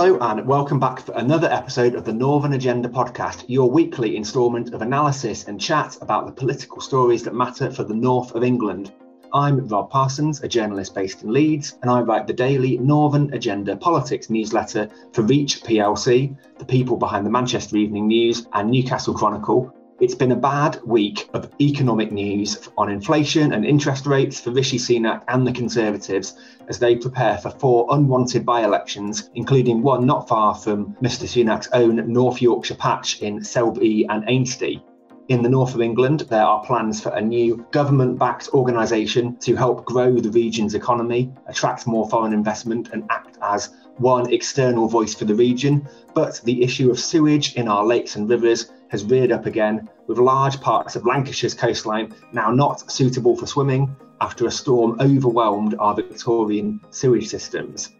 Hello, and welcome back for another episode of the Northern Agenda podcast, your weekly instalment of analysis and chat about the political stories that matter for the north of England. I'm Rob Parsons, a journalist based in Leeds, and I write the daily Northern Agenda politics newsletter for Reach plc, the people behind the Manchester Evening News and Newcastle Chronicle, it's been a bad week of economic news on inflation and interest rates for Rishi Sunak and the Conservatives as they prepare for four unwanted by elections, including one not far from Mr Sunak's own North Yorkshire patch in Selby and Ainsty. In the north of England, there are plans for a new government backed organisation to help grow the region's economy, attract more foreign investment, and act as one external voice for the region. But the issue of sewage in our lakes and rivers has reared up again, with large parts of Lancashire's coastline now not suitable for swimming after a storm overwhelmed our Victorian sewage systems.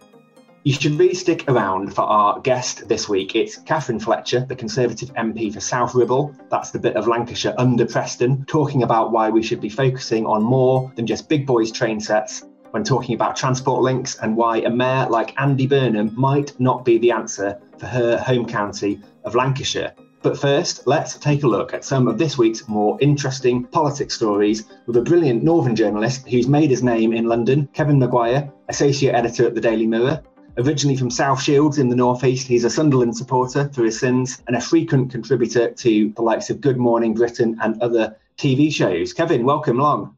You should really stick around for our guest this week. It's Katherine Fletcher, the Conservative MP for South Ribble. That's the bit of Lancashire under Preston, talking about why we should be focusing on more than just big boys train sets when talking about transport links and why a mayor like Andy Burnham might not be the answer for her home county of Lancashire. But first, let's take a look at some of this week's more interesting politics stories with a brilliant Northern journalist who's made his name in London, Kevin Maguire, associate editor at the Daily Mirror. Originally from South Shields in the Northeast, he's a Sunderland supporter through his sins and a frequent contributor to the likes of Good Morning Britain and other TV shows. Kevin, welcome along.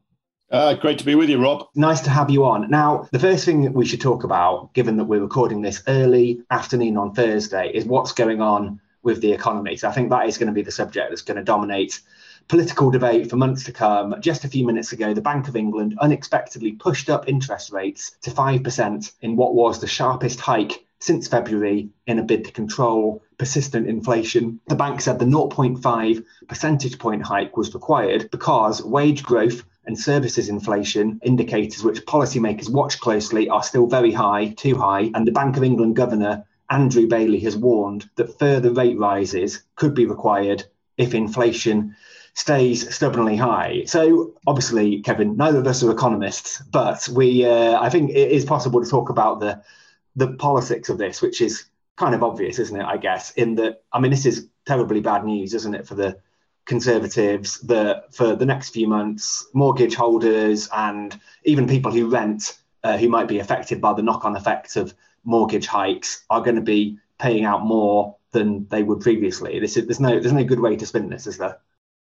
Uh, great to be with you, Rob. Nice to have you on. Now, the first thing that we should talk about, given that we're recording this early afternoon on Thursday, is what's going on with the economy. So I think that is going to be the subject that's going to dominate political debate for months to come. Just a few minutes ago, the Bank of England unexpectedly pushed up interest rates to 5% in what was the sharpest hike since February in a bid to control persistent inflation. The bank said the 0.5 percentage point hike was required because wage growth and services inflation, indicators which policymakers watch closely, are still very high, too high, and the Bank of England governor Andrew Bailey has warned that further rate rises could be required if inflation stays stubbornly high. So obviously, Kevin, neither of us are economists, but we uh, I think it is possible to talk about the the politics of this, which is kind of obvious, isn't it? I guess in that I mean this is terribly bad news, isn't it, for the Conservatives that for the next few months, mortgage holders and even people who rent, uh, who might be affected by the knock-on effects of mortgage hikes are going to be paying out more than they would previously. This is, there's no there's no good way to spin this, is there?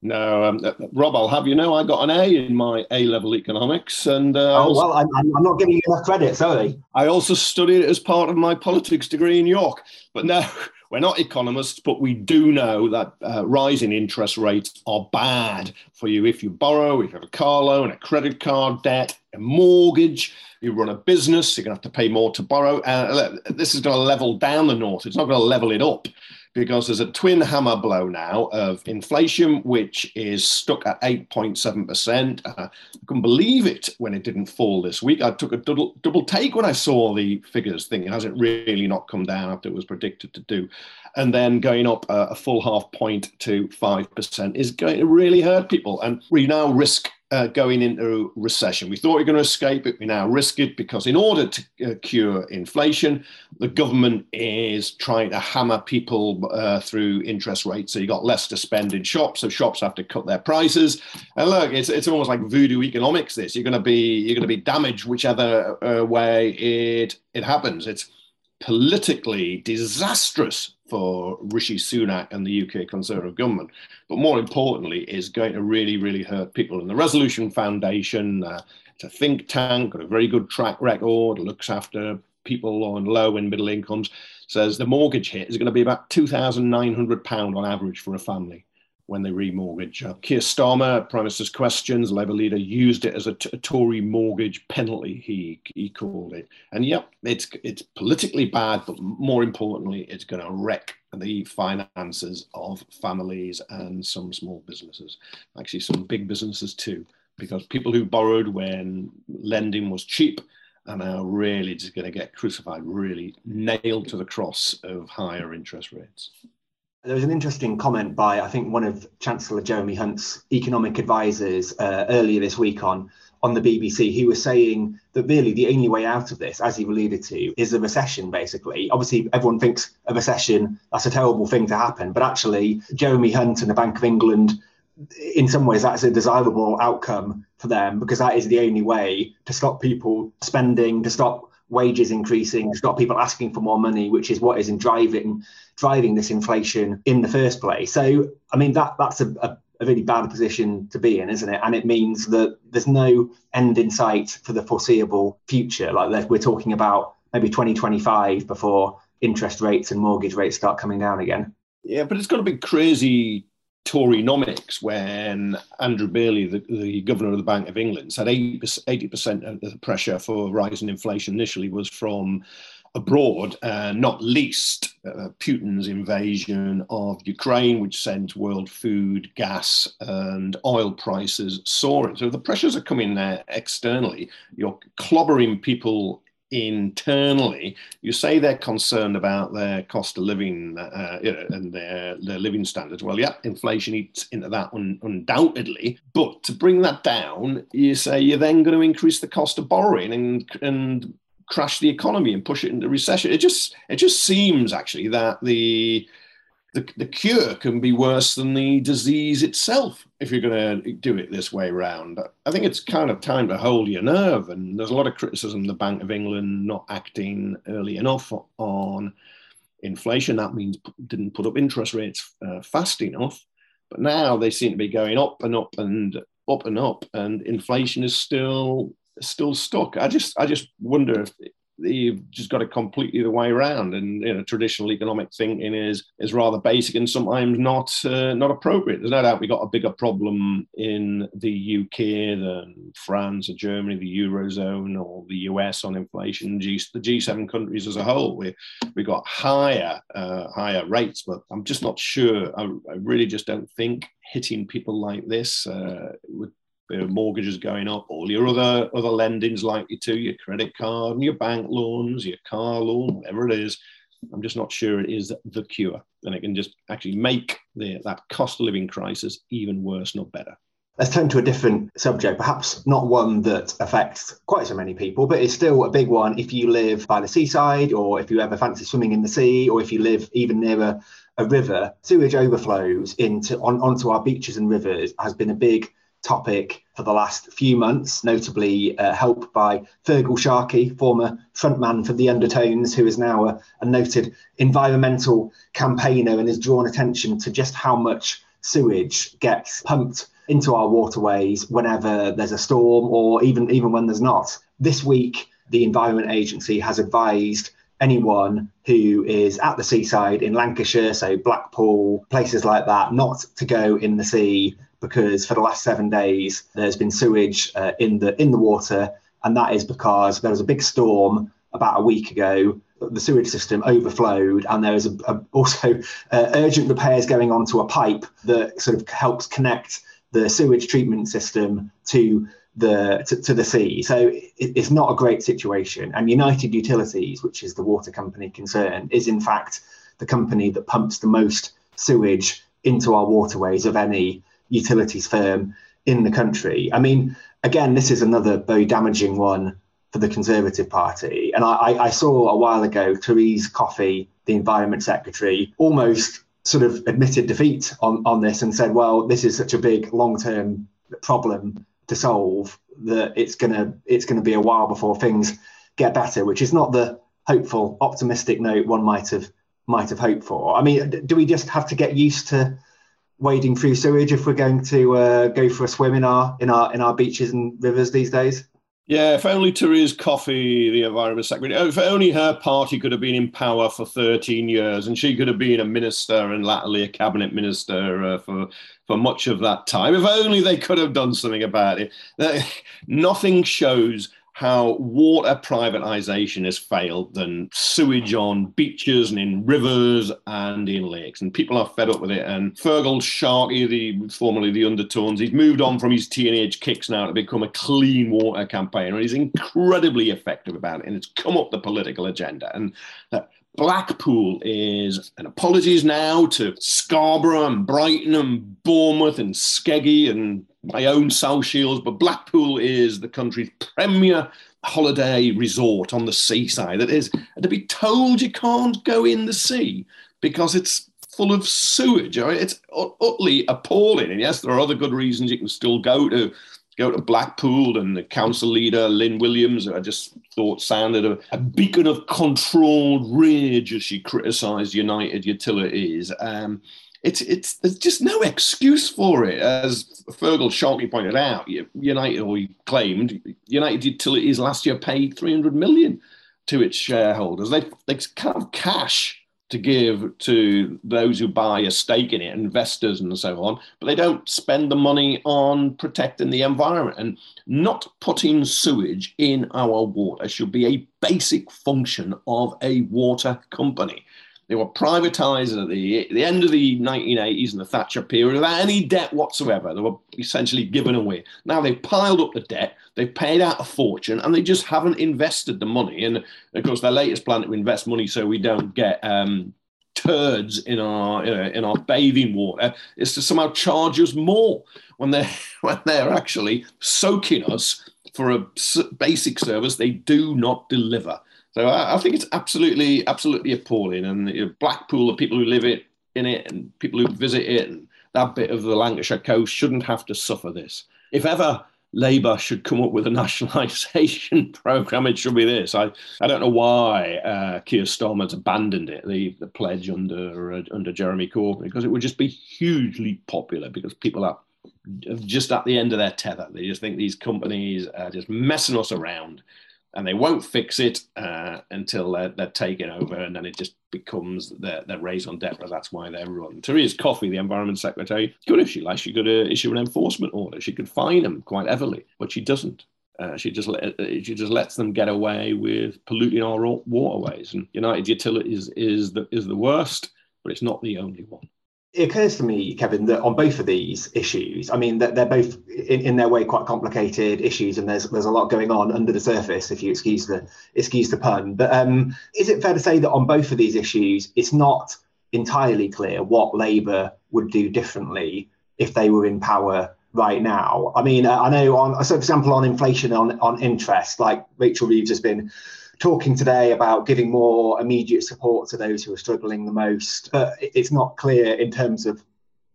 No, um, uh, Rob, I'll have you know I got an A in my A level economics, and uh, oh well, I'm, I'm not giving you enough credit. Sorry. I also studied it as part of my politics degree in York, but no, we're not economists, but we do know that uh, rising interest rates are bad for you if you borrow, if you have a car loan, a credit card debt, a mortgage you run a business, you're going to have to pay more to borrow. Uh, this is going to level down the north. It's not going to level it up because there's a twin hammer blow now of inflation, which is stuck at 8.7%. Uh, I couldn't believe it when it didn't fall this week. I took a double, double take when I saw the figures, thinking, has it really not come down after it was predicted to do? And then going up a, a full half point to 5% is going to really hurt people. And we now risk uh, going into recession. We thought we were going to escape it. We now risk it because, in order to uh, cure inflation, the government is trying to hammer people uh, through interest rates. So you got less to spend in shops, so shops have to cut their prices. And look, it's, it's almost like voodoo economics. This you're going to be you're going to be damaged whichever uh, way it it happens. It's politically disastrous for Rishi Sunak and the UK Conservative government, but more importantly, is going to really, really hurt people. And the Resolution Foundation, uh, it's a think tank, got a very good track record, looks after people on low and middle incomes, says the mortgage hit is going to be about £2,900 on average for a family. When they remortgage. Uh, Keir Starmer, Prime Minister's questions, Labour leader, used it as a, t- a Tory mortgage penalty. He he called it, and yep, it's it's politically bad, but more importantly, it's going to wreck the finances of families and some small businesses, actually some big businesses too, because people who borrowed when lending was cheap and are really just going to get crucified, really nailed to the cross of higher interest rates. There was an interesting comment by, I think, one of Chancellor Jeremy Hunt's economic advisors uh, earlier this week on on the BBC. He was saying that really the only way out of this, as he alluded to, is a recession. Basically, obviously, everyone thinks a recession that's a terrible thing to happen, but actually, Jeremy Hunt and the Bank of England, in some ways, that's a desirable outcome for them because that is the only way to stop people spending, to stop wages increasing, to stop people asking for more money, which is what is in driving driving this inflation in the first place. So, I mean, that that's a, a, a really bad position to be in, isn't it? And it means that there's no end in sight for the foreseeable future. Like we're talking about maybe 2025 before interest rates and mortgage rates start coming down again. Yeah, but it's got to be crazy Torynomics when Andrew Bailey, the, the, governor of the Bank of England, said 80% of the pressure for rising inflation initially was from abroad, uh, not least uh, Putin's invasion of Ukraine, which sent world food, gas, and oil prices soaring. So the pressures are coming there externally. You're clobbering people internally. You say they're concerned about their cost of living uh, and their, their living standards. Well, yeah, inflation eats into that un- undoubtedly. But to bring that down, you say you're then going to increase the cost of borrowing and, and crash the economy and push it into recession. It just it just seems actually that the the, the cure can be worse than the disease itself if you're going to do it this way around. I think it's kind of time to hold your nerve. And there's a lot of criticism the Bank of England not acting early enough on inflation. That means didn't put up interest rates uh, fast enough. But now they seem to be going up and up and up and up, and inflation is still still stuck. I just I just wonder if you've just got it completely the way around. And you know, traditional economic thinking is is rather basic and sometimes not uh, not appropriate. There's no doubt we got a bigger problem in the UK than France or Germany, the eurozone or the US on inflation. G, the G7 countries as a whole, we we got higher uh, higher rates, but I'm just not sure. I, I, really just don't think hitting people like this uh, would your mortgages going up, all your other other lendings likely to, your credit card and your bank loans, your car loan, whatever it is. I'm just not sure it is the cure, and it can just actually make the, that cost of living crisis even worse, not better. Let's turn to a different subject, perhaps not one that affects quite so many people, but it's still a big one if you live by the seaside or if you ever fancy swimming in the sea or if you live even near a, a river. Sewage overflows into on, onto our beaches and rivers has been a big topic for the last few months, notably uh, helped by Feargal Sharkey, former frontman for the Undertones, who is now a, a, noted environmental campaigner and has drawn attention to just how much sewage gets pumped into our waterways whenever there's a storm or even even when there's not. This week, the Environment Agency has advised anyone who is at the seaside in Lancashire, so Blackpool, places like that, not to go in the sea because for the last seven days there's been sewage uh, in the in the water, and that is because there was a big storm about a week ago. The sewage system overflowed, and there was a, a, also uh, urgent repairs going on to a pipe that sort of helps connect the sewage treatment system to the to, to the sea. So it, it's not a great situation. And United Utilities, which is the water company concerned, is in fact the company that pumps the most sewage into our waterways of any utilities firm in the country. I mean, again, this is another very damaging one for the Conservative Party. And I, I saw a while ago Therese Coffey, the Environment Secretary, almost sort of admitted defeat on, on this and said, well, this is such a big long term problem to solve that it's gonna it's gonna be a while before things get better, which is not the hopeful, optimistic note one might have might have hoped for. I mean, do we just have to get used to wading through sewage if we're going to uh, go for a swim in our in our in our beaches and rivers these days? Yeah, if only Therese Coffey, the Environment Secretary, if only her party could have been in power for 13 years and she could have been a minister and latterly a cabinet minister uh, for, for much of that time. If only they could have done something about it. Nothing shows how water privatization has failed than sewage on beaches and in rivers and in lakes. And people are fed up with it. And Feargal Sharkey, the formerly the Undertones, he's moved on from his teenage kicks now to become a clean water campaigner. And he's incredibly effective about it. And it's come up the political agenda. And that Blackpool is, and apologies now to Scarborough and Brighton and Bournemouth and Skeggy and my own South Shields, but Blackpool is the country's premier holiday resort on the seaside. That is, to be told you can't go in the sea because it's full of sewage. I mean, it's utterly appalling. And yes, there are other good reasons you can still go to go to Blackpool and the council leader, Lynn Williams, I just thought sounded a, a beacon of controlled rage as she criticised United Utilities. Um, it's, it's, there's just no excuse for it. As Feargal Sharkey pointed out, United, or he claimed, United Utilities last year paid 300 million to its shareholders. They, they of cash to give to those who buy a stake in it, investors and so on, but they don't spend the money on protecting the environment. And not putting sewage in our water should be a basic function of a water company. They were privatized at the, the end of the 1980s and the Thatcher period without any debt whatsoever. They were essentially given away. Now they've piled up the debt, they've paid out a fortune, and they just haven't invested the money. And of course, their latest plan to invest money so we don't get um, turds in our in our bathing water is to somehow charge us more when they're when they're actually soaking us for a basic service they do not deliver. So I, I think it's absolutely, absolutely appalling. And you know, Blackpool, the people who live it in it, and people who visit it, and that bit of the Lancashire coast shouldn't have to suffer this. If ever Labour should come up with a nationalisation programme, it should be this. I, I don't know why uh, Keir Starmer's abandoned it, the, the pledge under uh, under Jeremy Corbyn, because it would just be hugely popular because people are just at the end of their tether. They just think these companies are just messing us around and they won't fix it uh, until they're, they're, taken over, and then it just becomes their, their raison d'etre. That's why they're run. Therese Coffey, the Environment Secretary, could if she likes, she could uh, issue an enforcement order. She could fine them quite heavily, but she doesn't. Uh, she just uh, she just lets them get away with polluting our waterways. And United Utilities is the is the worst, but it's not the only one it occurs to me, Kevin, that on both of these issues, I mean, that they're both in, in, their way quite complicated issues, and there's there's a lot going on under the surface, if you excuse the excuse the pun. But um, is it fair to say that on both of these issues, it's not entirely clear what Labour would do differently if they were in power right now? I mean, I know on, so for example, on inflation, on on interest, like Rachel Reeves has been talking today about giving more immediate support to those who are struggling the most, but it's not clear in terms of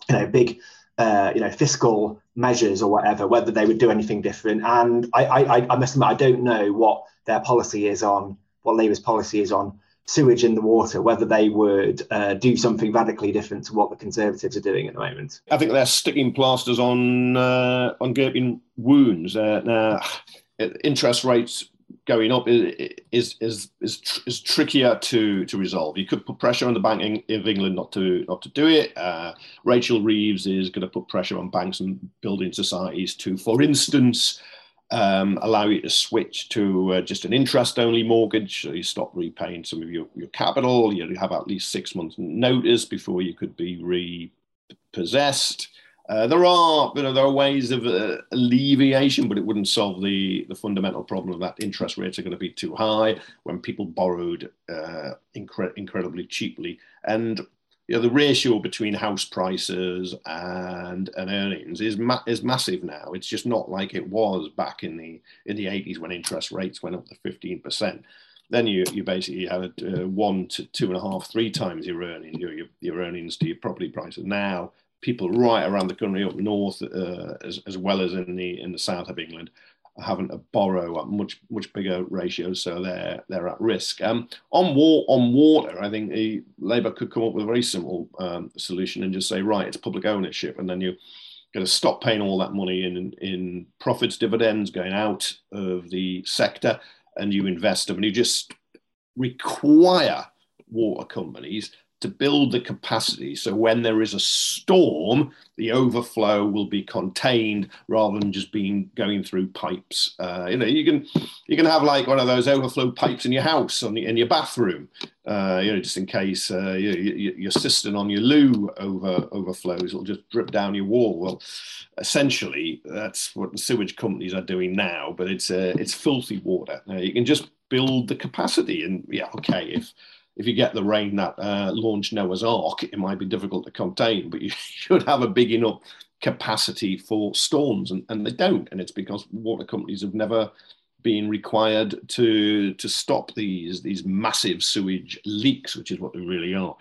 you know big uh, you know fiscal measures or whatever whether they would do anything different. And I, I, I must admit I don't know what their policy is on what Labour's policy is on sewage in the water, whether they would uh, do something radically different to what the Conservatives are doing at the moment. I think they're sticking plasters on uh, on gaping wounds. Uh, interest rates going up is is is is, trickier to to resolve. You could put pressure on the Bank of England not to not to do it. Uh, Rachel Reeves is going to put pressure on banks and building societies to, for instance, um, allow you to switch to uh, just an interest-only mortgage. So you stop repaying some of your, your capital. You have at least six months notice before you could be repossessed. Uh, there are, you know, there are ways of uh, alleviation, but it wouldn't solve the, the fundamental problem that interest rates are going to be too high when people borrowed uh, incre- incredibly cheaply. And you know, the ratio between house prices and, and earnings is ma- is massive now. It's just not like it was back in the in the 80s when interest rates went up to 15 percent then you, you basically had uh, one to two and a half, three times your earnings, your, your, your earnings to your property prices. Now people right around the country up north, uh, as, as well as in the in the south of England, are having to borrow at much much bigger ratios, so they're they're at risk. Um, on war on water, I think the Labour could come up with a very simple um, solution and just say, right, it's public ownership, and then you going to stop paying all that money in in profits, dividends going out of the sector, and you invest them, and you just require water companies to build the capacity so when there is a storm, the overflow will be contained rather than just being going through pipes. Uh, you know, you can you can have like one of those overflow pipes in your house on the, in your bathroom, uh, you know, just in case uh, you, you, your cistern on your loo over overflows, it'll just drip down your wall. Well, essentially, that's what the sewage companies are doing now, but it's uh, it's filthy water. you can just build the capacity, and yeah, okay, if if you get the rain that uh, launched Noah's Ark, it might be difficult to contain, but you should have a big enough capacity for storms, and, and they don't. And it's because water companies have never been required to to stop these these massive sewage leaks, which is what they really are.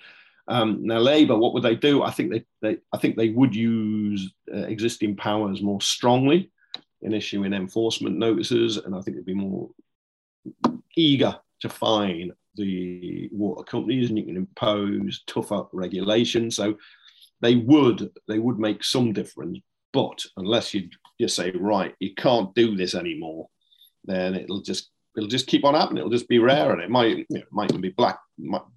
Um, now, Labour, what would they do? I think they, they I think they would use uh, existing powers more strongly in issuing enforcement notices, and I think they'd be more eager to fine the water companies and you can impose tougher regulations. So they would they would make some difference, but unless you just say right, you can't do this anymore, then it'll just it'll just keep on happening. It'll just be rare, and it might you know, might be Black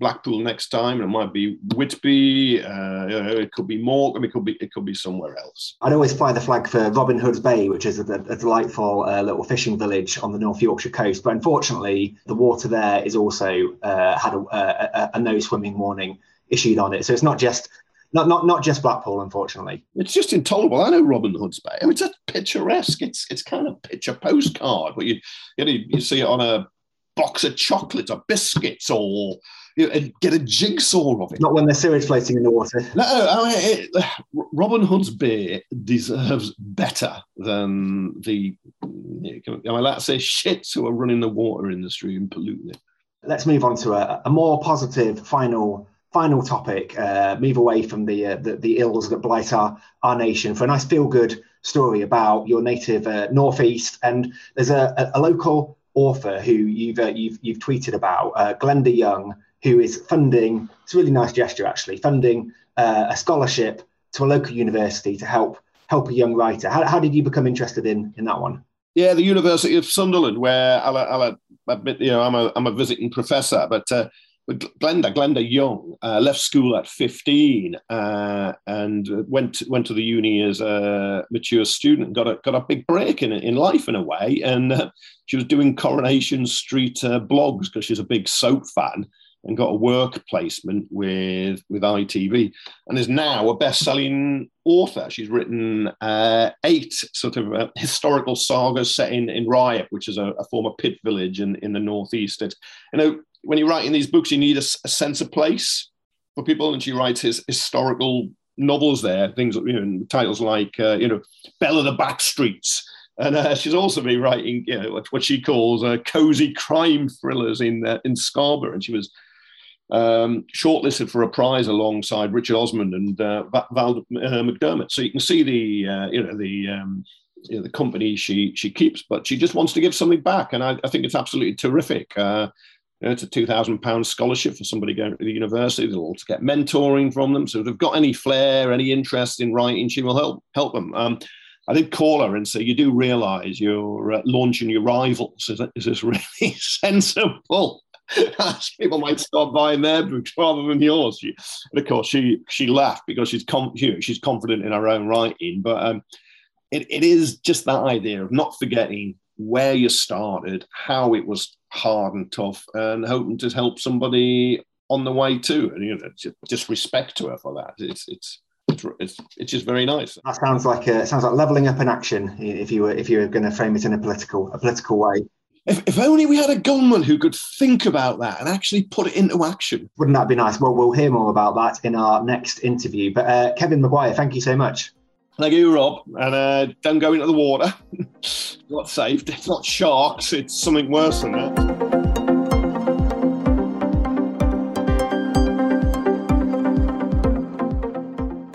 Blackpool next time, and it might be Whitby. Uh, you know, it could be Morecambe. It could be it could be somewhere else. I'd always fly the flag for Robin Hood's Bay, which is a, a delightful uh, little fishing village on the North Yorkshire coast. But unfortunately, the water there is also uh, had a, a, a no swimming warning issued on it. So it's not just not not not just Blackpool, unfortunately. It's just intolerable. I know Robin Hood's Bay. I mean, it's a picturesque. It's it's kind of picture postcard, but you you know you see it on a box of chocolates or biscuits or you know, and get a jigsaw of it. Not when there's sewage floating in the water. No, I mean, it, Robin Hood's Bay deserves better than the, am I allowed to say shits who are running the water industry and polluting it? Let's move on to a, a more positive final final topic, uh, move away from the, uh, the, the ills that blight our our nation for a nice feel good story about your native uh, northeast. And there's a, a, local author who you've uh, you've you've tweeted about, uh, Glenda Young, who is funding. It's a really nice gesture, actually, funding uh, a scholarship to a local university to help help a young writer. How, how did you become interested in in that one? Yeah, the University of Sunderland, where I'll, I'll admit, you know, I'm a I'm a visiting professor, but Glenda, Glenda Young, uh, left school at 15 uh, and went went to the uni as a mature student. Got a got a big break in in life in a way, and uh, she was doing Coronation Street uh, blogs because she's a big soap fan, and got a work placement with with ITV, and is now a best-selling author. She's written uh, eight sort of uh, historical sagas set in in Ryhope, which is a, a former pit village in in the northeast. It, you know when you're writing these books, you need a, a sense of place for people. And she writes his historical novels there, things, you know, titles like, uh, you know, Belle of the Backstreets. And uh, she's also been writing, you know, what, she calls uh, cozy crime thrillers in uh, in Scarborough. And she was um, shortlisted for a prize alongside Richard Osman and uh, Val uh, McDermid. So you can see the, uh, you know, the um, you know, the company she she keeps, but she just wants to give something back, and I, I think it's absolutely terrific. You know, it's a two thousand pound scholarship for somebody going to the university. They'll also get mentoring from them. So if they've got any flair, any interest in writing, she will help help them. Um, I did call her and say, "You do realise you're uh, launching your rivals. Is, is this really sensible?" People might start buying their books rather than yours. She, and of course, she she laughed because she's com- know, she's confident in her own writing. But um, it, it is just that idea of not forgetting where you started, how it was hard and tough, and hoping to help somebody on the way too. And you know, just respect to her for that. It's it's it's it's, just very nice. That sounds like a, sounds like leveling up in action. If you were if you were going to frame it in a political a political way. If, if only we had a government who could think about that and actually put it into action. Wouldn't that be nice? Well, we'll hear more about that in our next interview. But uh, Kevin Maguire, thank you so much. Thank you, Rob. And uh, don't go into the water. not safe. It's not sharks. It's something worse than that.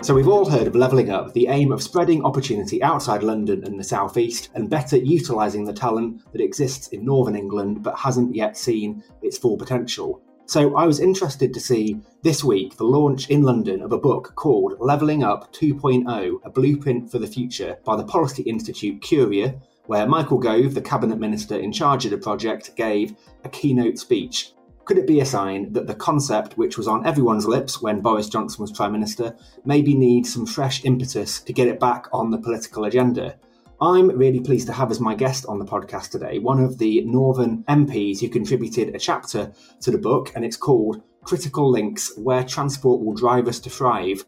So, we've all heard of levelling up, the aim of spreading opportunity outside London and the South East and better utilising the talent that exists in Northern England but hasn't yet seen its full potential. So I was interested to see this week the launch in London of a book called Levelling Up 2.0 A Blueprint for the Future by the Policy Institute Curia, where Michael Gove, the Cabinet Minister in charge of the project, gave a keynote speech. Could it be a sign that the concept, which was on everyone's lips when Boris Johnson was Prime Minister, maybe needs some fresh impetus to get it back on the political agenda? I'm really pleased to have as my guest on the podcast today one of the Northern MPs who contributed a chapter to the book, and it's called Critical Links Where Transport Will Drive Us to Thrive.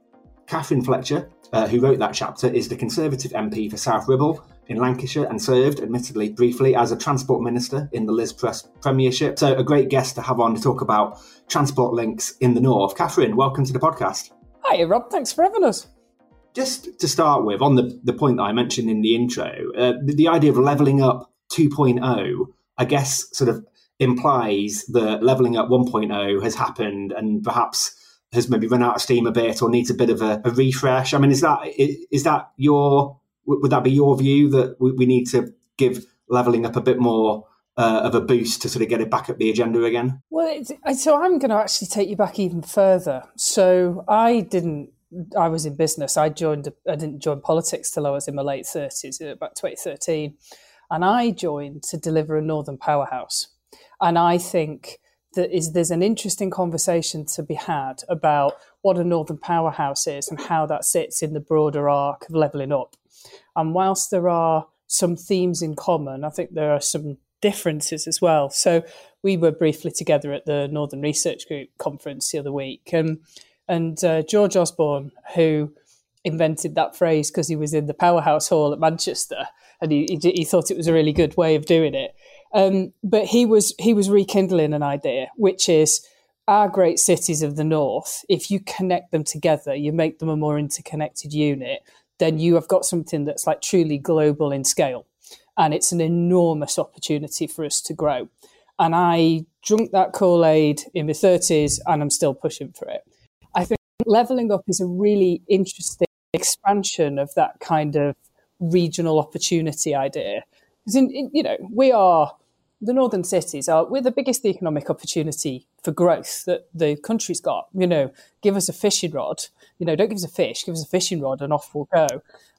Katherine Fletcher, uh, who wrote that chapter, is the Conservative MP for South Ribble in Lancashire and served, admittedly briefly, as a transport minister in the Liz Truss Premiership. So, a great guest to have on to talk about transport links in the North. Katherine, welcome to the podcast. Hi, Rob. Thanks for having us just to start with, on the, the point that I mentioned in the intro, uh, the, the, idea of leveling up 2.0, I guess, sort of implies that leveling up 1.0 has happened and perhaps has maybe run out of steam a bit or needs a bit of a, a refresh. I mean, is that is that your would that be your view that we, need to give leveling up a bit more uh, of a boost to sort of get it back up the agenda again? Well, so I'm going to actually take you back even further. So I didn't I was in business. I joined. I didn't join politics till I was in my late thirties, uh, about 2013, and I joined to deliver a Northern powerhouse. And I think that is there's an interesting conversation to be had about what a Northern powerhouse is and how that sits in the broader arc of levelling up. And whilst there are some themes in common, I think there are some differences as well. So we were briefly together at the Northern Research Group conference the other week, and and uh, George Osborne, who invented that phrase because he was in the Powerhouse Hall at Manchester, and he, he, he thought it was a really good way of doing it. Um, but he was he was rekindling an idea, which is our great cities of the north. If you connect them together, you make them a more interconnected unit. Then you have got something that's like truly global in scale, and it's an enormous opportunity for us to grow. And I drunk that Kool Aid in my thirties, and I'm still pushing for it. Leveling up is a really interesting expansion of that kind of regional opportunity idea. Because in, in, you know, we are the northern cities are we're the biggest economic opportunity for growth that the country's got. You know, give us a fishing rod. You know, don't give us a fish, give us a fishing rod, and off we'll go.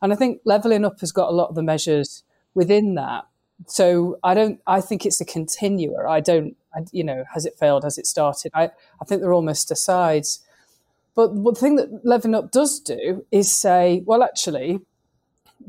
And I think leveling up has got a lot of the measures within that. So I don't. I think it's a continuer. I don't. I, you know, has it failed? Has it started? I I think they're almost asides. But the thing that Levelling Up does do is say, well, actually,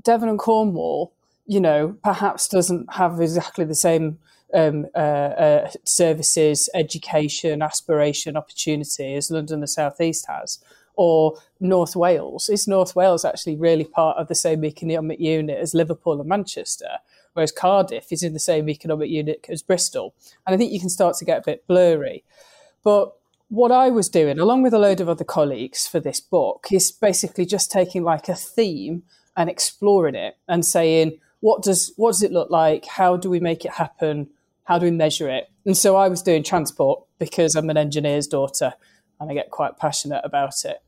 Devon and Cornwall, you know, perhaps doesn't have exactly the same um, uh, uh, services, education, aspiration, opportunity as London, the South East has, or North Wales. Is North Wales actually really part of the same economic unit as Liverpool and Manchester? Whereas Cardiff is in the same economic unit as Bristol. And I think you can start to get a bit blurry. But what I was doing, along with a load of other colleagues for this book, is basically just taking like a theme and exploring it and saying, what does what does it look like? How do we make it happen? How do we measure it? And so I was doing transport because I'm an engineer's daughter and I get quite passionate about it.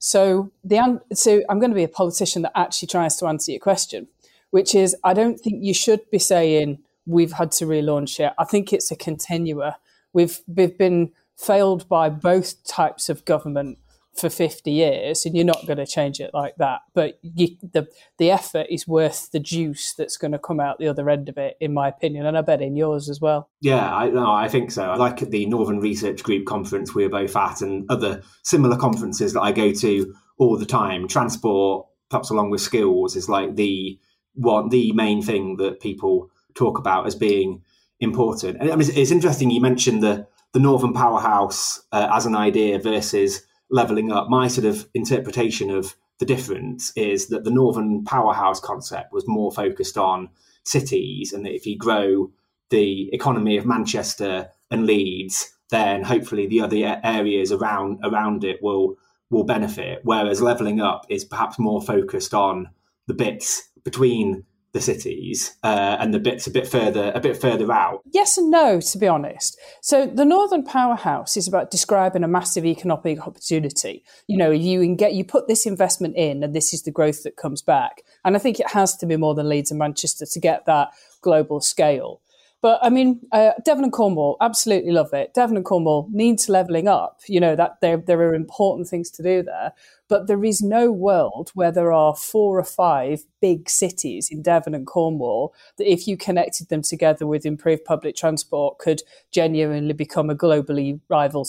So the so I'm going to be a politician that actually tries to answer your question, which is I don't think you should be saying we've had to relaunch it. I think it's a continua. We've we've been failed by both types of government for 50 years and you're not going to change it like that. But you, the the effort is worth the juice that's going to come out the other end of it in my opinion and i bet in yours as well. Yeah i no i think so. I like the northern research group conference we are both at and other similar conferences that i go to all the time. Transport perhaps along with skills is like the one the main thing that people talk about as being important. And I mean, it's interesting you mentioned the the Northern Powerhouse uh, as an idea versus leveling up. My sort of interpretation of the difference is that the Northern Powerhouse concept was more focused on cities, and that if you grow the economy of Manchester and Leeds, then hopefully the other areas around around it will will benefit. Whereas leveling up is perhaps more focused on the bits between the cities uh, and the bits a bit further a bit further out. Yes and no to be honest. So the northern powerhouse is about describing a massive economic opportunity. You know you can get you put this investment in and this is the growth that comes back. And i think it has to be more than leeds and manchester to get that global scale But I mean, uh, Devon and Cornwall, absolutely love it. Devon and Cornwall needs levelling up. You know that there there are important things to do there, but there is no world where there are four or five big cities in Devon and Cornwall that, if you connected them together with improved public transport, could genuinely become a globally rival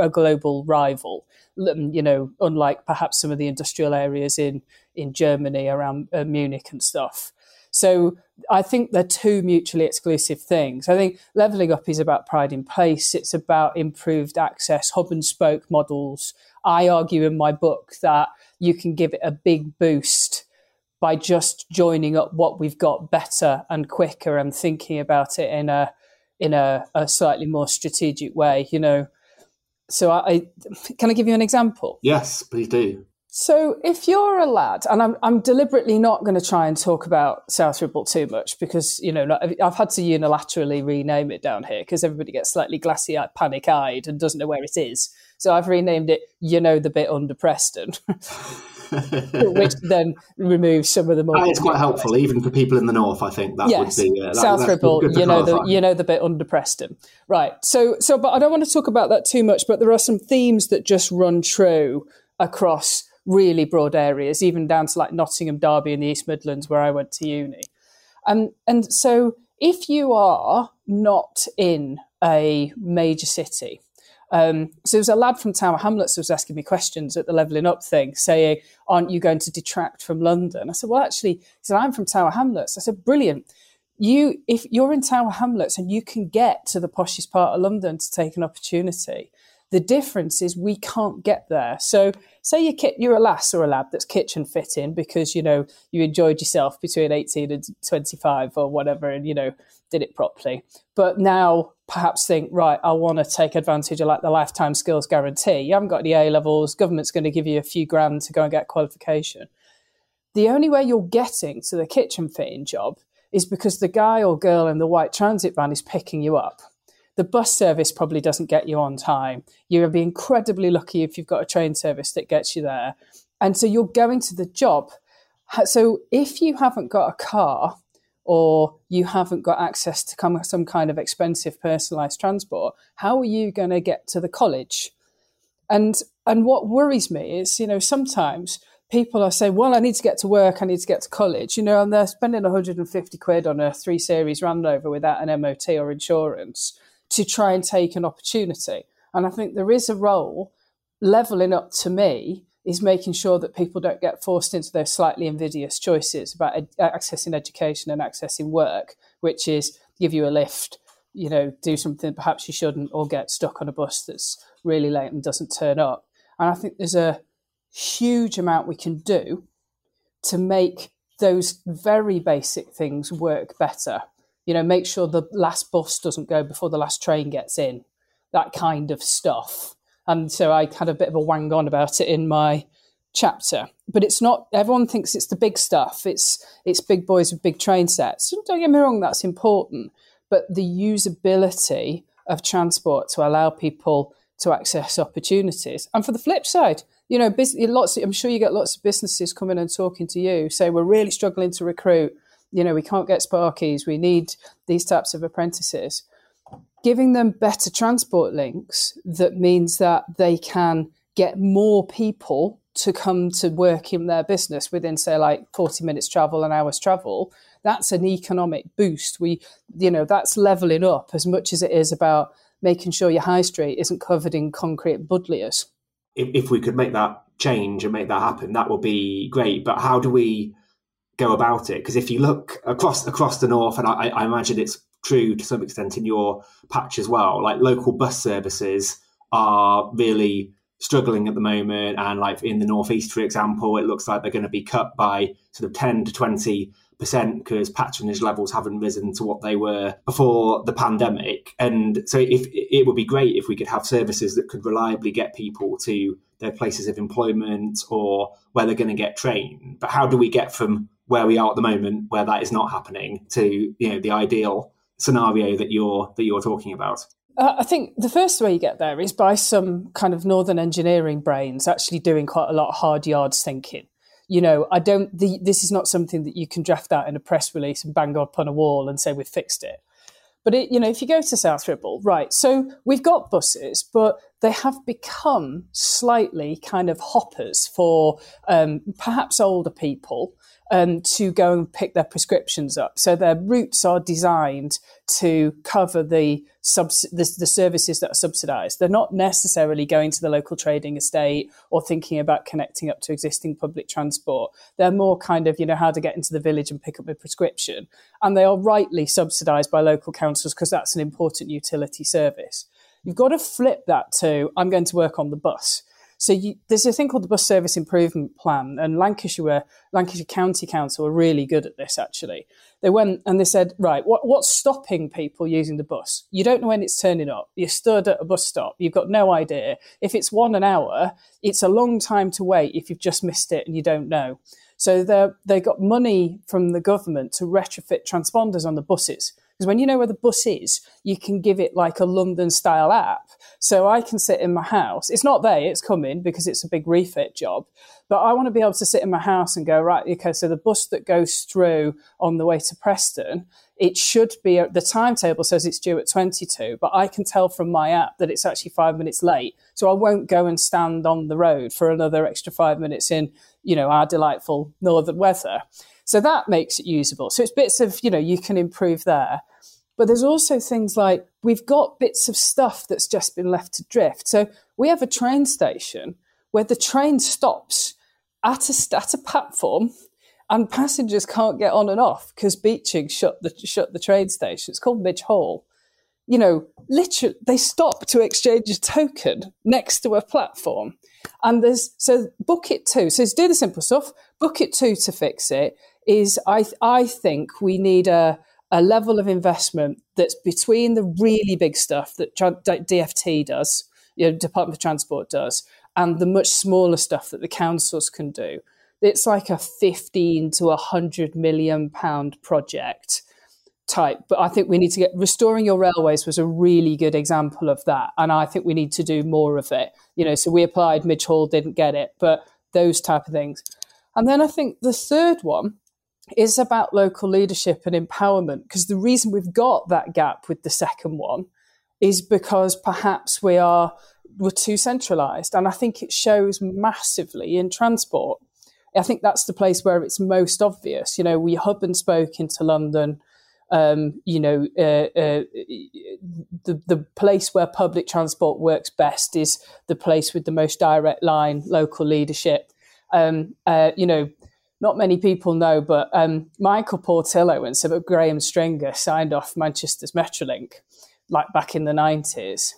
a global rival. You know, unlike perhaps some of the industrial areas in in Germany around uh, Munich and stuff. So I think they're two mutually exclusive things. I think leveling up is about pride in place. It's about improved access, hub and spoke models. I argue in my book that you can give it a big boost by just joining up what we've got better and quicker and thinking about it in a in a, a slightly more strategic way. You know, so I, I can I give you an example? Yes, please do. So, if you're a lad, and I'm, I'm deliberately not going to try and talk about South Ribble too much because, you know, I've had to unilaterally rename it down here because everybody gets slightly glassy eyed, panic eyed, and doesn't know where it is. So, I've renamed it, you know, the bit under Preston, which then removes some of the more. it's quite helpful, even for people in the north. I think that yes. would be uh, that, South Ribble. You know the you know the bit under Preston, right? So, so, but I don't want to talk about that too much. But there are some themes that just run true across really broad areas, even down to like Nottingham, Derby, and the East Midlands, where I went to uni. And and so if you are not in a major city, um, so there was a lad from Tower Hamlets who was asking me questions at the levelling up thing, saying, "Aren't you going to detract from London?" I said, "Well, actually," he said, "I'm from Tower Hamlets." I said, "Brilliant." You, if you're in Tower Hamlets and you can get to the poshest part of London to take an opportunity, the difference is we can't get there. So say you're, you're a lass or a lad that's kitchen fitting because, you know, you enjoyed yourself between 18 and 25 or whatever and, you know, did it properly. But now perhaps think, right, I want to take advantage of like the lifetime skills guarantee. You haven't got any A levels, government's going to give you a few grand to go and get qualification. The only way you're getting to the kitchen fitting job is because the guy or girl in the white transit van is picking you up the bus service probably doesn't get you on time. You'll be incredibly lucky if you've got a train service that gets you there. And so you're going to the job. So if you haven't got a car or you haven't got access to some kind of expensive personalized transport, how are you going to get to the college? And and what worries me is, you know, sometimes people are saying, well, I need to get to work, I need to get to college, you know, and they're spending 150 quid on a three series Randover without an MOT or insurance to try and take an opportunity. And I think there is a role leveling up to me is making sure that people don't get forced into those slightly invidious choices about ed- uh, accessing education and accessing work, which is give you a lift, you know, do something perhaps you shouldn't, or get stuck on a bus that's really late and doesn't turn up. And I think there's a huge amount we can do to make those very basic things work better you know, make sure the last bus doesn't go before the last train gets in, that kind of stuff. And so I had a bit of a wang on about it in my chapter. But it's not everyone thinks it's the big stuff. It's it's big boys with big train sets. Don't get me wrong, that's important. But the usability of transport to allow people to access opportunities. And for the flip side, you know, lots. Of, I'm sure you get lots of businesses coming and talking to you, say we're really struggling to recruit you know, we can't get Sparkies, we need these types of apprentices. Giving them better transport links that means that they can get more people to come to work in their business within, say, like 40 minutes travel, an hour's travel, that's an economic boost. We, you know, that's leveling up as much as it is about making sure your high street isn't covered in concrete buddleias. If, if we could make that change and make that happen, that would be great. But how do we go about it. Because if you look across across the north, and I, I, imagine it's true to some extent in your patch as well, like local bus services are really struggling at the moment. And like in the northeast, for example, it looks like they're going to be cut by sort of ten to twenty percent because patronage levels haven't risen to what they were before the pandemic. And so, if it would be great if we could have services that could reliably get people to their places of employment or where they're going to get trained. But how do we get from where we are at the moment, where that is not happening, to you know the ideal scenario that you're that you're talking about? Uh, I think the first way you get there is by some kind of northern engineering brains actually doing quite a lot of hard yards thinking. You know, I don't. The, this is not something that you can draft out in a press release and bang up on a wall and say we've fixed it. But it, you know, if you go to South Ribble, right? So we've got buses, but they have become slightly kind of hoppers for um, perhaps older people um, to go and pick their prescriptions up. So their routes are designed to cover the, subs- the, the services that are subsidised. They're not necessarily going to the local trading estate or thinking about connecting up to existing public transport. They're more kind of, you know, how to get into the village and pick up a prescription. And they are rightly subsidised by local councils because that's an important utility service. You've got to flip that to, I'm going to work on the bus. So you, there's a thing called the Bus Service Improvement Plan, and Lancashire, were, Lancashire County Council were really good at this. Actually, they went and they said, right, what, what's stopping people using the bus? You don't know when it's turning up. You're stood at a bus stop. You've got no idea. If it's one an hour, it's a long time to wait if you've just missed it and you don't know. So they they got money from the government to retrofit transponders on the buses. Because when you know where the bus is, you can give it like a London style app. So I can sit in my house. It's not there, it's coming because it's a big refit job. But I want to be able to sit in my house and go, right, okay, so the bus that goes through on the way to Preston, it should be, uh, the timetable says it's due at 22, but I can tell from my app that it's actually five minutes late. So I won't go and stand on the road for another extra five minutes in, you know, our delightful northern weather. So that makes it usable. So it's bits of, you know, you can improve there. But there's also things like we've got bits of stuff that's just been left to drift. So we have a train station where the train stops at a, at a platform and passengers can't get on and off because Beeching shut the, shut the train station. It's called Midge Hall. You know, literally, they stop to exchange a token next to a platform. And there's, so book it two. So do the simple stuff. book it two to fix it is I, I think we need a, a level of investment that's between the really big stuff that DFT does, you know, Department of Transport does, and the much smaller stuff that the councils can do. It's like a 15 to 100 million pound project type. But I think we need to get restoring your railways was a really good example of that. And I think we need to do more of it. You know, so we applied, Midge Hall didn't get it, but those type of things. And then I think the third one is about local leadership and empowerment. Because the reason we've got that gap with the second one is because perhaps we are we're too centralized. And I think it shows massively in transport. I think that's the place where it's most obvious. You know, we hub and spoke into London. Um, you know, uh, uh, the the place where public transport works best is the place with the most direct line, local leadership. Um, uh, you know, not many people know, but um, Michael Portillo and Sir Graham Stringer signed off Manchester's Metrolink like back in the nineties.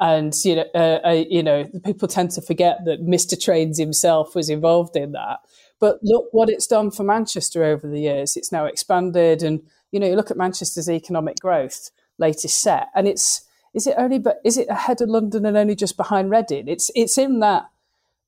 And you know, uh, uh, you know, people tend to forget that Mr. Trains himself was involved in that. But look what it's done for Manchester over the years. It's now expanded, and you know, you look at Manchester's economic growth, latest set, and it's is it only but is it ahead of London and only just behind Reading? It's it's in that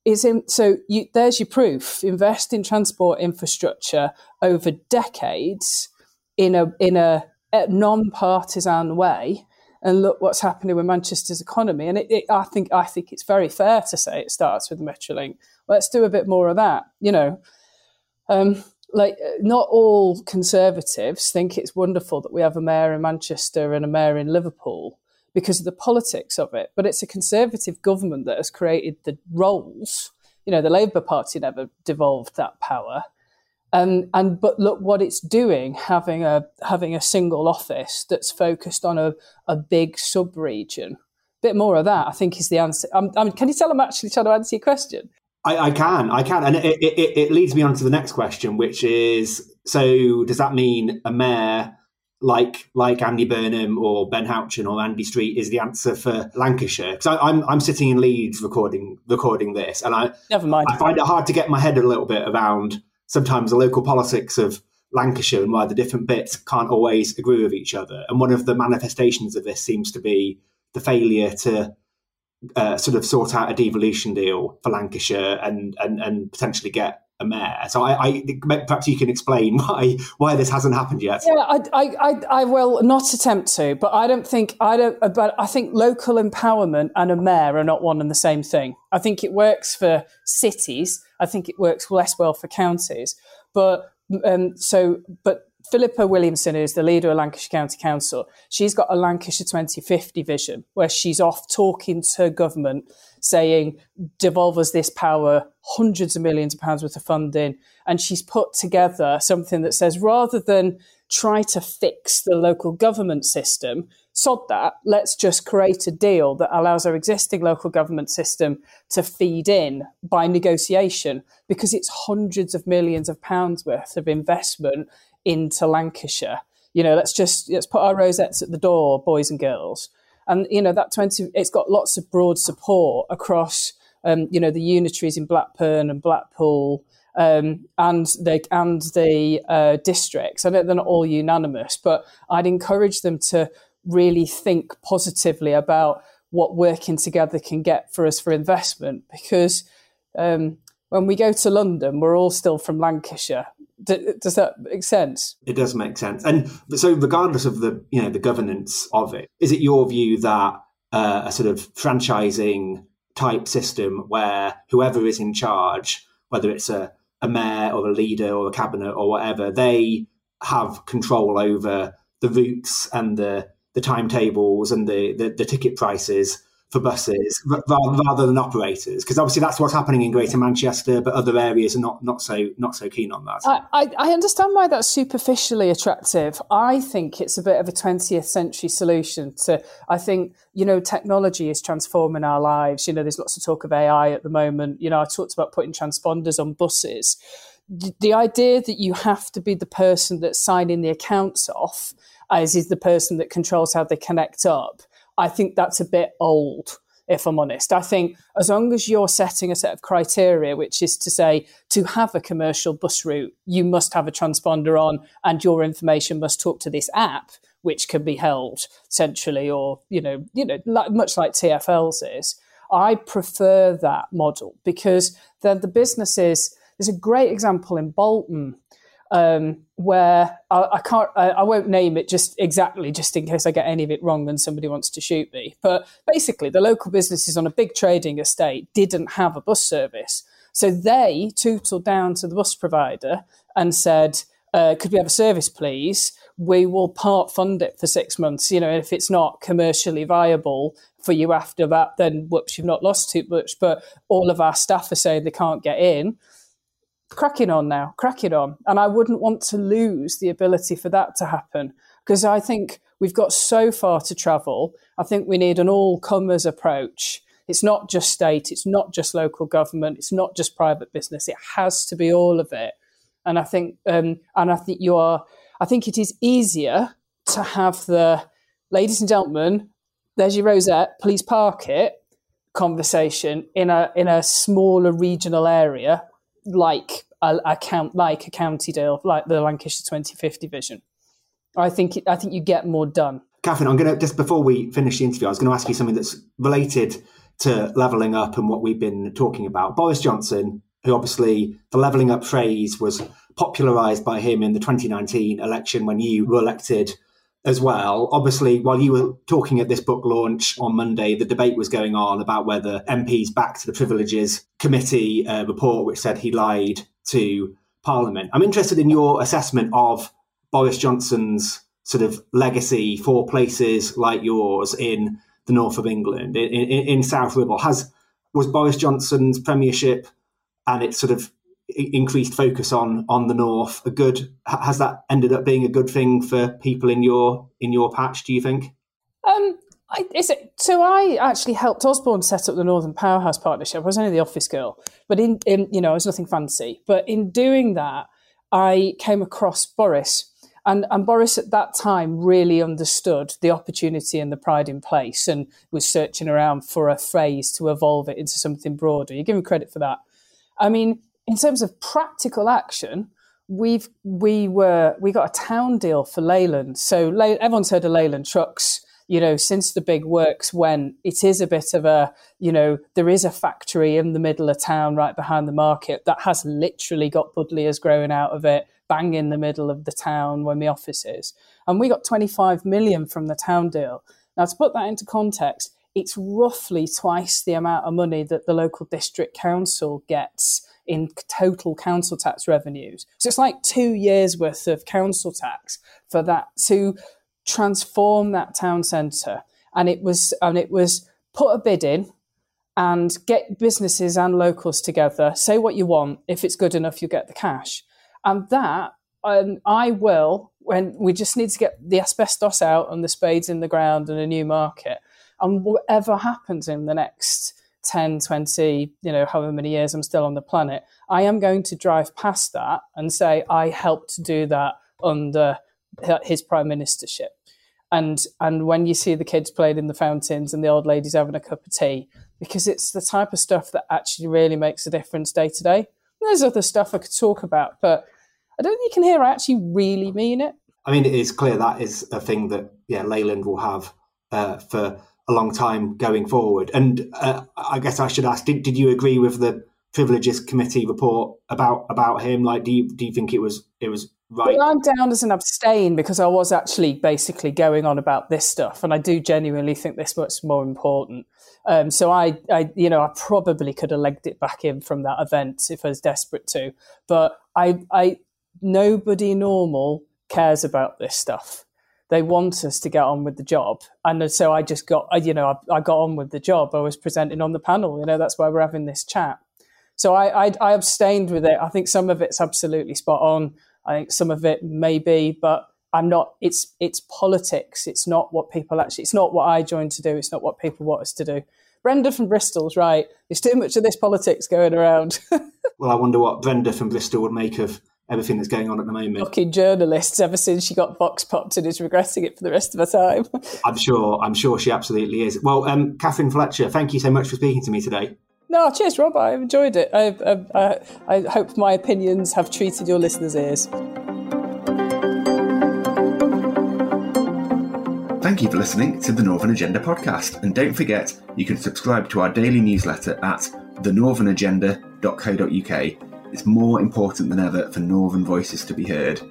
is in, so you, there's your proof. Invest in transport infrastructure over decades in a in a, a non-partisan way, and look what's happening with Manchester's economy. And it, it, I think I think it's very fair to say it starts with Metrolink. Let's do a bit more of that. You know, um, like not all conservatives think it's wonderful that we have a mayor in Manchester and a mayor in Liverpool because of the politics of it. But it's a conservative government that has created the roles. You know, the Labour Party never devolved that power. Um, and but look what it's doing, having a having a single office that's focused on a, a big sub region. Bit more of that, I think, is the answer. Um, I mean, can you tell I'm actually trying to answer your question? I, I can, I can, and it, it, it leads me on to the next question, which is: so does that mean a mayor like like Andy Burnham or Ben Houchen or Andy Street is the answer for Lancashire. Because I'm I'm sitting in Leeds recording recording this, and I never mind. I find it hard to get my head a little bit around sometimes the local politics of Lancashire and why the different bits can't always agree with each other. And one of the manifestations of this seems to be the failure to uh, sort of sort out a devolution deal for Lancashire and and and potentially get a mayor. So I, I, perhaps you can explain why why this hasn't happened yet. Yeah, I, I, I, will not attempt to, but I don't think I don't. But I think local empowerment and a mayor are not one and the same thing. I think it works for cities. I think it works less well for counties. But um, so, but Philippa Williamson, who's the leader of Lancashire County Council, she's got a Lancashire 2050 vision where she's off talking to government, saying, devolve us this power, hundreds of millions of pounds worth of funding. And she's put together something that says rather than try to fix the local government system, sod that, let's just create a deal that allows our existing local government system to feed in by negotiation because it's hundreds of millions of pounds worth of investment into Lancashire. You know, let's just let's put our rosettes at the door, boys and girls. And you know that twenty, it's got lots of broad support across. Um, you know the unitaries in Blackburn and Blackpool, um, and the and the uh, districts. I know they're not all unanimous, but I'd encourage them to really think positively about what working together can get for us for investment. Because um, when we go to London, we're all still from Lancashire, D- does that make sense? It does make sense. And so, regardless of the you know the governance of it, is it your view that uh, a sort of franchising type system where whoever is in charge, whether it's a, a mayor or a leader or a cabinet or whatever, they have control over the routes and the the timetables and the, the, the ticket prices for buses rather, than operators because obviously that's what's happening in Greater Manchester, but other areas are not not so not so keen on that. I, I, understand why that's superficially attractive. I think it's a bit of a 20th century solution to. I think you know technology is transforming our lives. You know, there's lots of talk of AI at the moment. You know, I talked about putting transponders on buses. The idea that you have to be the person that's signing the accounts off, as is the person that controls how they connect up I think that's a bit old, if I'm honest. I think as long as you're setting a set of criteria, which is to say, to have a commercial bus route, you must have a transponder on and your information must talk to this app, which can be held centrally or, you know, you know, like, much like TFL's is. I prefer that model because then the businesses, there's a great example in Bolton um, where I, I can't, I, I, won't name it just exactly, just in case I get any of it wrong and somebody wants to shoot me. But basically, the local businesses on a big trading estate didn't have a bus service. So they tootled down to the bus provider and said, uh, could we have a service, please? We will part fund it for six months. You know, if it's not commercially viable for you after that, then whoops, you've not lost too much. But all of our staff are saying they can't get in cracking on now, cracking on. And I wouldn't want to lose the ability for that to happen because I think we've got so far to travel. I think we need an all comers approach. It's not just state, it's not just local government, it's not just private business. It has to be all of it. And I think, um, and I think you are, I think it is easier to have the ladies and gentlemen, there's your rosette, please park it conversation in a in a smaller regional area like a, a count, like a county deal, like the Lancashire 2050 vision. I think I think you get more done. Katherine, I'm going to just before we finish the interview, I was going to ask you something that's related to levelling up and what we've been talking about. Boris Johnson, who obviously the levelling up phrase was popularised by him in the 2019 election when you were elected as well. Obviously, while you were talking at this book launch on Monday, the debate was going on about whether MPs back to the Privileges Committee uh, report, which said he lied to Parliament. I'm interested in your assessment of Boris Johnson's sort of legacy for places like yours in the north of England, in, in, in South Ribble. Has was Boris Johnson's premiership and its sort of increased focus on on the north. A good has that ended up being a good thing for people in your in your patch do you think? Um I, is it so i actually helped osborne set up the northern powerhouse partnership. I was only the office girl. But in, in you know it was nothing fancy. But in doing that i came across boris. And, and Boris at that time really understood the opportunity and the pride in place and was searching around for a phrase to evolve it into something broader. You give him credit for that. I mean, in terms of practical action, we've we were we got a town deal for Leyland. So Ley, everyone's heard of Leyland trucks. You know, since the big works when it is a bit of a, you know, there is a factory in the middle of town right behind the market that has literally got buddleias growing out of it, bang in the middle of the town when the office is. And we got 25 million from the town deal. Now, to put that into context, it's roughly twice the amount of money that the local district council gets in total council tax revenues. So it's like two years worth of council tax for that to transform that town centre. And it was and it was put a bid in and get businesses and locals together. Say what you want. If it's good enough, you get the cash. And that um, I will when we just need to get the asbestos out and the spades in the ground and a new market. And whatever happens in the next 10, 20, you know, however many years I'm still on the planet, I am going to drive past that and say, I helped to do that under his prime ministership. And, and when you see the kids playing in the fountains and the old ladies having a cup of tea, because it's the type of stuff that actually really makes a difference day to day. There's other stuff I could talk about, but I don't think you can hear I actually really mean it. I mean, it is clear that is a thing that yeah, Leyland will have uh, for a long time going forward. And uh, I guess I should ask: did, did you agree with the privileges committee report about about him? Like, do you do you think it was it was right? Well, I'm down as an abstain because I was actually basically going on about this stuff, and I do genuinely think this was more important. Um, so I, I, you know, I probably could have legged it back in from that event if I was desperate to, but I, I, nobody normal cares about this stuff. They want us to get on with the job. And so I just got, you know, I, I got on with the job. I was presenting on the panel. You know, that's why we're having this chat. So I, I, I abstained with it. I think some of it's absolutely spot on. I think some of it may be, but I'm not. It's it's politics. It's not what people actually. It's not what I joined to do. It's not what people want us to do. Brenda from Bristol's right. There's too much of this politics going around. well, I wonder what Brenda from Bristol would make of everything that's going on at the moment. Fucking journalists ever since she got box popped and is regretting it for the rest of her time. I'm sure. I'm sure she absolutely is. Well, um, Katherine Fletcher, thank you so much for speaking to me today. No, cheers, Rob. I've enjoyed it. I, I, I hope my opinions have treated your listeners' ears. Thank you for listening to the Northern Agenda podcast. And don't forget, you can subscribe to our daily newsletter at thenorthernagenda.co.uk it's more important than ever for Northern voices to be heard.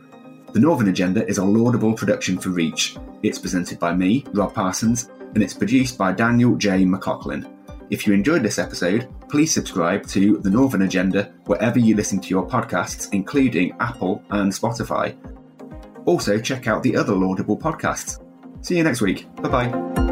The Northern Agenda is a laudable production for Reach. It's presented by me, Rob Parsons, and it's produced by Daniel J. McLaughlin. If you enjoyed this episode, please subscribe to The Northern Agenda wherever you listen to your podcasts, including Apple and Spotify. Also, check out the other laudable podcasts. See you next week. Bye bye.